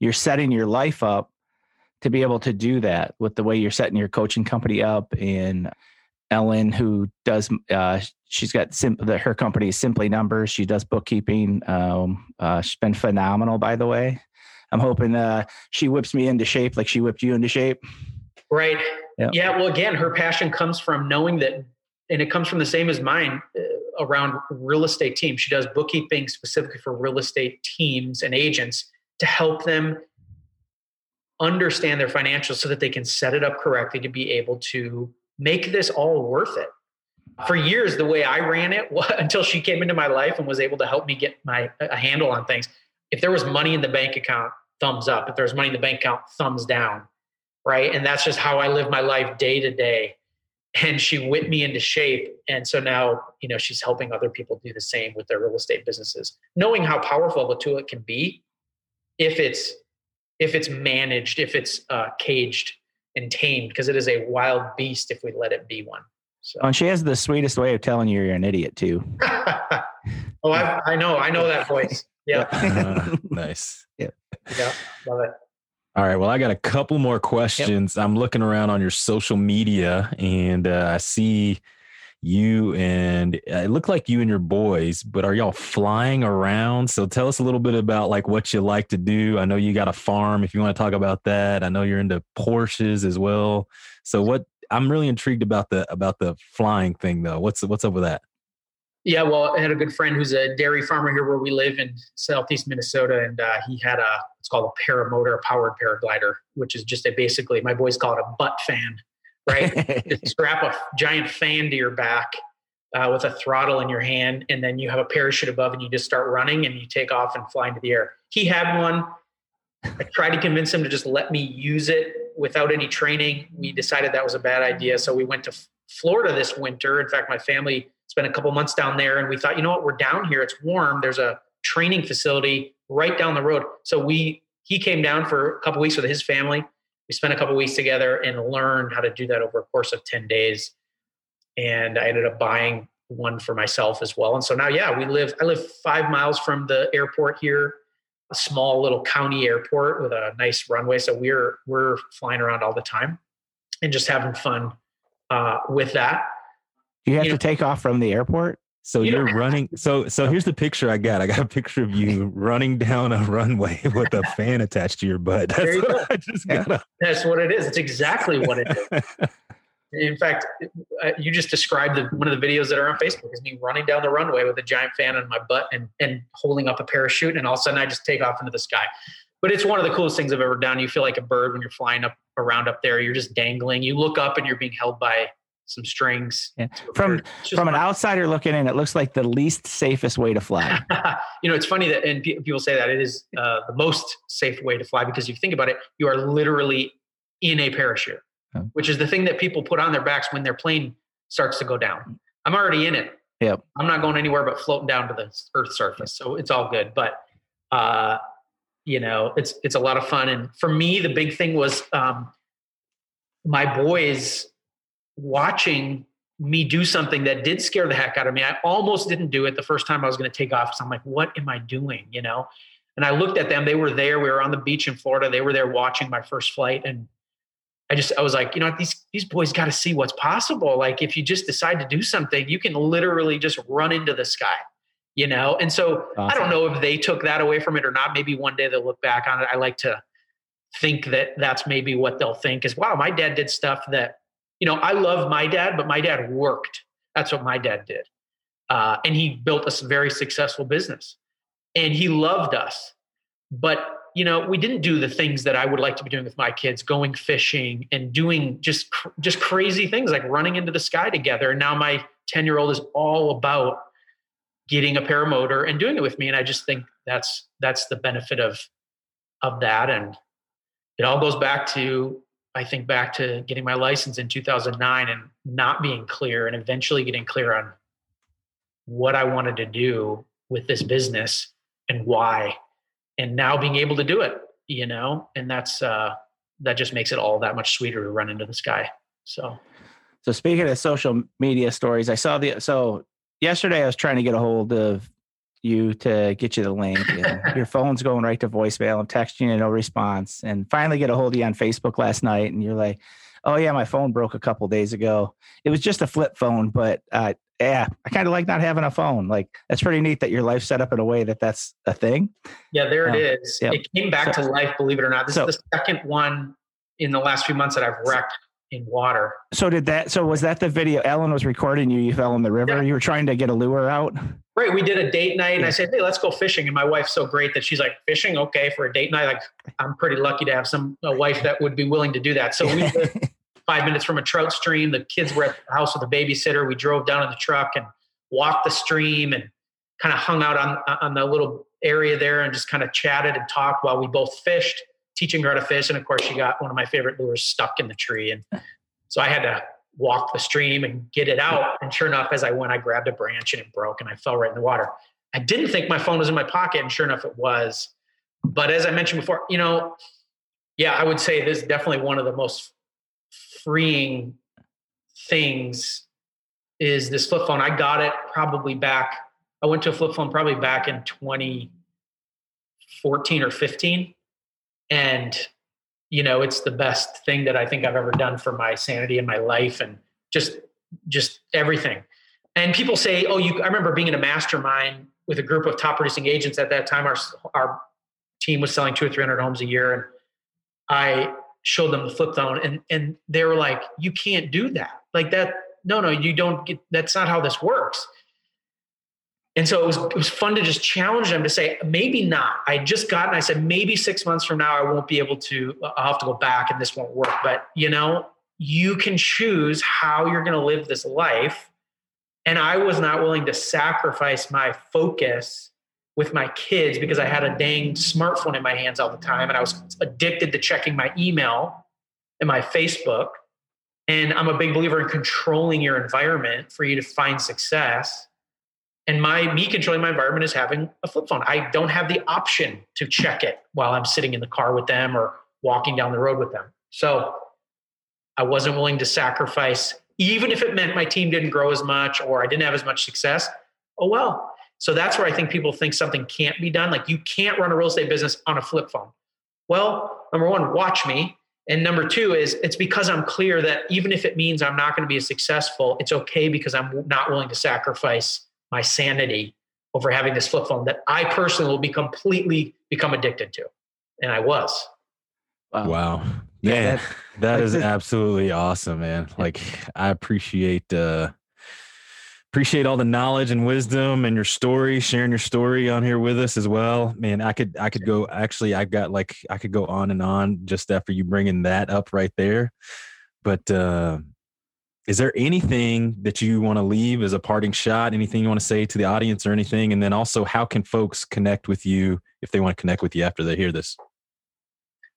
you're setting your life up to be able to do that with the way you're setting your coaching company up and Ellen who does uh, she's got sim- the, her company is simply numbers she does bookkeeping um, uh, she's been phenomenal by the way I'm hoping uh, she whips me into shape like she whipped you into shape right yep. yeah well again her passion comes from knowing that and it comes from the same as mine uh, around real estate teams. She does bookkeeping specifically for real estate teams and agents to help them understand their financials so that they can set it up correctly to be able to make this all worth it. For years, the way I ran it until she came into my life and was able to help me get my a handle on things. If there was money in the bank account, thumbs up. If there's money in the bank account, thumbs down. Right. And that's just how I live my life day to day and she whipped me into shape. And so now you know she's helping other people do the same with their real estate businesses knowing how powerful a tool it can be if it's if it's managed if it's uh, caged and tamed because it is a wild beast if we let it be one. So. Oh, and she has the sweetest way of telling you you're an idiot too. Oh I, I know i know that voice. Yeah. Uh, nice. Yeah. Yeah love it all right. Well, I got a couple more questions. Yep. I'm looking around on your social media and uh, I see you and uh, it looked like you and your boys, but are y'all flying around? So tell us a little bit about like what you like to do. I know you got a farm if you want to talk about that. I know you're into Porsches as well. So what I'm really intrigued about the about the flying thing though. What's what's up with that? Yeah, well, I had a good friend who's a dairy farmer here where we live in southeast Minnesota, and uh, he had a it's called a paramotor a powered paraglider, which is just a basically my boys call it a butt fan, right? just strap a giant fan to your back uh, with a throttle in your hand, and then you have a parachute above, and you just start running, and you take off and fly into the air. He had one. I tried to convince him to just let me use it without any training. We decided that was a bad idea, so we went to Florida this winter. In fact, my family spent a couple months down there and we thought, you know what, we're down here. It's warm. There's a training facility right down the road. So we he came down for a couple weeks with his family. We spent a couple weeks together and learned how to do that over a course of 10 days. And I ended up buying one for myself as well. And so now, yeah, we live, I live five miles from the airport here, a small little county airport with a nice runway. So we're, we're flying around all the time and just having fun uh, with that. You have you to know, take off from the airport. So you are running. So so here's the picture I got. I got a picture of you running down a runway with a fan attached to your butt. That's you what I just got. A... That's what it is. It's exactly what it is. In fact, uh, you just described the, one of the videos that are on Facebook is me running down the runway with a giant fan on my butt and, and holding up a parachute, and all of a sudden I just take off into the sky. But it's one of the coolest things I've ever done. You feel like a bird when you're flying up around up there. You're just dangling. You look up and you're being held by some strings. Yeah. From from an outsider looking in, it looks like the least safest way to fly. you know, it's funny that and people say that it is uh, the most safe way to fly because if you think about it, you are literally in a parachute. oh. which is the thing that people put on their backs when their plane starts to go down. I'm already in it. Yep. I'm not going anywhere but floating down to the earth surface. So it's all good. But uh, you know, it's it's a lot of fun. And for me, the big thing was um, my boys watching me do something that did scare the heck out of me. I almost didn't do it the first time I was going to take off. So I'm like, what am I doing? You know? And I looked at them. They were there. We were on the beach in Florida. They were there watching my first flight. And I just, I was like, you know, these, these boys got to see what's possible. Like if you just decide to do something, you can literally just run into the sky, you know? And so awesome. I don't know if they took that away from it or not. Maybe one day they'll look back on it. I like to think that that's maybe what they'll think is, wow, my dad did stuff that you know, I love my dad, but my dad worked. That's what my dad did. Uh, and he built a very successful business and he loved us. But, you know, we didn't do the things that I would like to be doing with my kids, going fishing and doing just, just crazy things like running into the sky together. And now my 10 year old is all about getting a paramotor and doing it with me. And I just think that's, that's the benefit of, of that. And it all goes back to I think back to getting my license in 2009 and not being clear and eventually getting clear on what I wanted to do with this business and why. And now being able to do it you know and that's uh that just makes it all that much sweeter to run into the sky. So. So speaking of social media stories i saw the so yesterday i was trying to get a hold of you to get you the link. your phone's going right to voicemail. I'm texting you, no response. And finally get a hold of you on Facebook last night, and you're like, "Oh yeah, my phone broke a couple days ago. It was just a flip phone, but uh, yeah, I kind of like not having a phone. Like that's pretty neat that your life's set up in a way that that's a thing. Yeah, there um, it is. Yep. It came back so, to life, believe it or not. This so, is the second one in the last few months that I've wrecked in water. So did that? So was that the video? Ellen was recording you. You fell in the river. Yeah. You were trying to get a lure out. Right. We did a date night, and I said, "Hey, let's go fishing." And my wife's so great that she's like, "Fishing, okay, for a date night." Like, I'm pretty lucky to have some a wife that would be willing to do that. So we lived five minutes from a trout stream. The kids were at the house with a babysitter. We drove down in the truck and walked the stream and kind of hung out on on the little area there and just kind of chatted and talked while we both fished, teaching her how to fish. And of course, she got one of my favorite lures stuck in the tree, and so I had to walk the stream and get it out. And sure enough, as I went, I grabbed a branch and it broke and I fell right in the water. I didn't think my phone was in my pocket, and sure enough, it was. But as I mentioned before, you know, yeah, I would say this is definitely one of the most freeing things is this flip phone. I got it probably back. I went to a flip phone probably back in 2014 or 15. And you know, it's the best thing that I think I've ever done for my sanity and my life and just just everything. And people say, "Oh, you." I remember being in a mastermind with a group of top producing agents at that time. Our our team was selling two or three hundred homes a year, and I showed them the flip phone, and and they were like, "You can't do that. Like that. No, no, you don't get. That's not how this works." And so it was it was fun to just challenge them to say maybe not. I just got and I said maybe six months from now I won't be able to. Uh, I'll have to go back and this won't work. But you know, you can choose how you're going to live this life. And I was not willing to sacrifice my focus with my kids because I had a dang smartphone in my hands all the time, and I was addicted to checking my email and my Facebook. And I'm a big believer in controlling your environment for you to find success and my me controlling my environment is having a flip phone. I don't have the option to check it while I'm sitting in the car with them or walking down the road with them. So I wasn't willing to sacrifice, even if it meant my team didn't grow as much or I didn't have as much success. Oh well. So that's where I think people think something can't be done. Like you can't run a real estate business on a flip phone. Well, number one, watch me. And number two is it's because I'm clear that even if it means I'm not going to be as successful, it's okay because I'm not willing to sacrifice my sanity over having this flip phone that I personally will be completely become addicted to. And I was. Wow. wow. Man, that is absolutely awesome, man. Like I appreciate uh appreciate all the knowledge and wisdom and your story, sharing your story on here with us as well. Man, I could I could go actually I got like I could go on and on just after you bringing that up right there. But uh is there anything that you want to leave as a parting shot anything you want to say to the audience or anything and then also how can folks connect with you if they want to connect with you after they hear this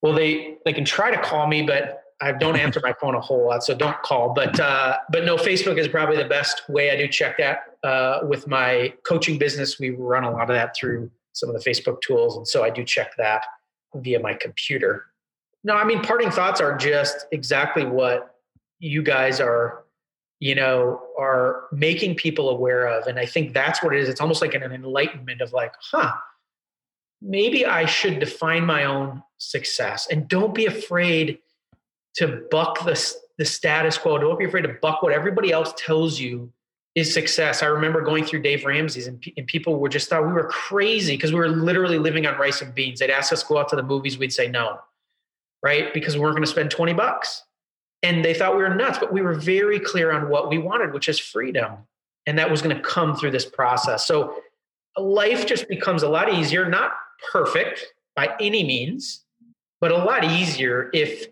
well they they can try to call me but I don't answer my phone a whole lot, so don't call. But uh, but no, Facebook is probably the best way. I do check that uh, with my coaching business. We run a lot of that through some of the Facebook tools, and so I do check that via my computer. No, I mean parting thoughts are just exactly what you guys are, you know, are making people aware of, and I think that's what it is. It's almost like an enlightenment of like, huh, maybe I should define my own success, and don't be afraid to buck the, the status quo. Don't be afraid to buck what everybody else tells you is success. I remember going through Dave Ramsey's and, and people were just thought we were crazy because we were literally living on rice and beans. They'd ask us to go out to the movies. We'd say no, right? Because we weren't going to spend 20 bucks. And they thought we were nuts, but we were very clear on what we wanted, which is freedom. And that was going to come through this process. So life just becomes a lot easier, not perfect by any means, but a lot easier if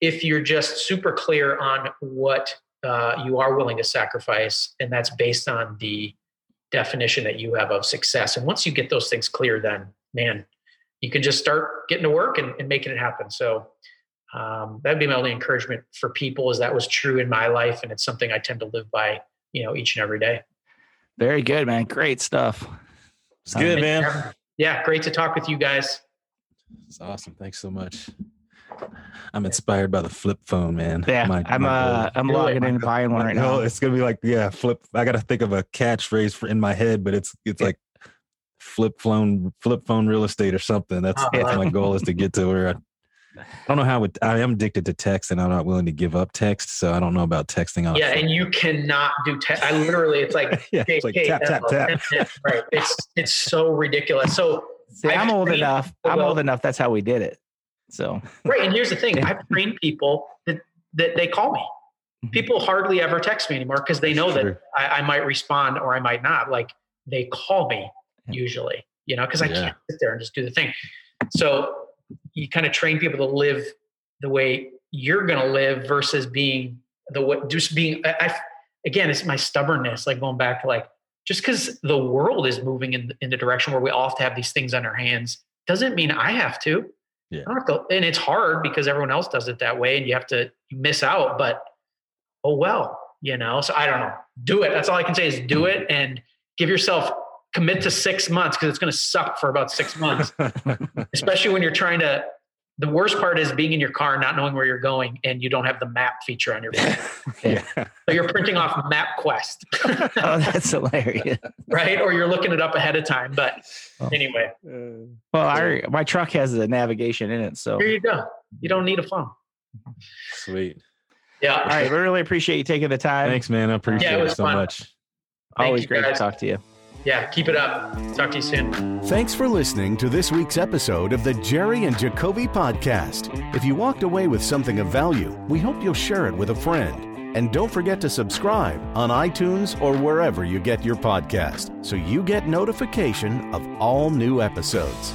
if you're just super clear on what uh, you are willing to sacrifice, and that's based on the definition that you have of success. And once you get those things clear, then man, you can just start getting to work and, and making it happen. So um, that'd be my only encouragement for people. Is that was true in my life, and it's something I tend to live by, you know, each and every day. Very good, man. Great stuff. It's good, man. Yeah, great to talk with you guys. It's awesome. Thanks so much. I'm inspired by the flip phone, man. Yeah, my, I'm my uh, I'm logging in and buying one right now. It's gonna be like yeah, flip. I gotta think of a catchphrase for in my head, but it's it's like flip phone flip phone real estate or something. That's, uh-huh. that's my goal is to get to where I, I don't know how it, I am addicted to text and I'm not willing to give up text. So I don't know about texting. On yeah, and you cannot do text. I literally, it's like, yeah, it's like tap, tap, tap. right. It's it's so ridiculous. So See, I'm old enough. I'm old enough. That's how we did it. So right, and here's the thing: I've trained people that that they call me. Mm-hmm. People hardly ever text me anymore because they know that I, I, might respond or I might not. Like they call me usually, you know, because I yeah. can't sit there and just do the thing. So you kind of train people to live the way you're going to live versus being the what just being. I, I again, it's my stubbornness. Like going back to like just because the world is moving in in the direction where we all have to have these things on our hands doesn't mean I have to. Yeah. To, and it's hard because everyone else does it that way and you have to miss out, but oh well, you know. So I don't know. Do it. That's all I can say is do it and give yourself commit to six months because it's going to suck for about six months, especially when you're trying to. The worst part is being in your car, not knowing where you're going, and you don't have the map feature on your phone. yeah. So you're printing off MapQuest. oh, that's hilarious. right? Or you're looking it up ahead of time. But oh. anyway. Uh, well, our, my truck has the navigation in it. So here you go. You don't need a phone. Sweet. Yeah. All right. We really appreciate you taking the time. Thanks, man. I appreciate yeah, it, it so fun. much. Always great guys. to talk to you. Yeah, keep it up. Talk to you soon. Thanks for listening to this week's episode of the Jerry and Jacobe podcast. If you walked away with something of value, we hope you'll share it with a friend. And don't forget to subscribe on iTunes or wherever you get your podcast so you get notification of all new episodes.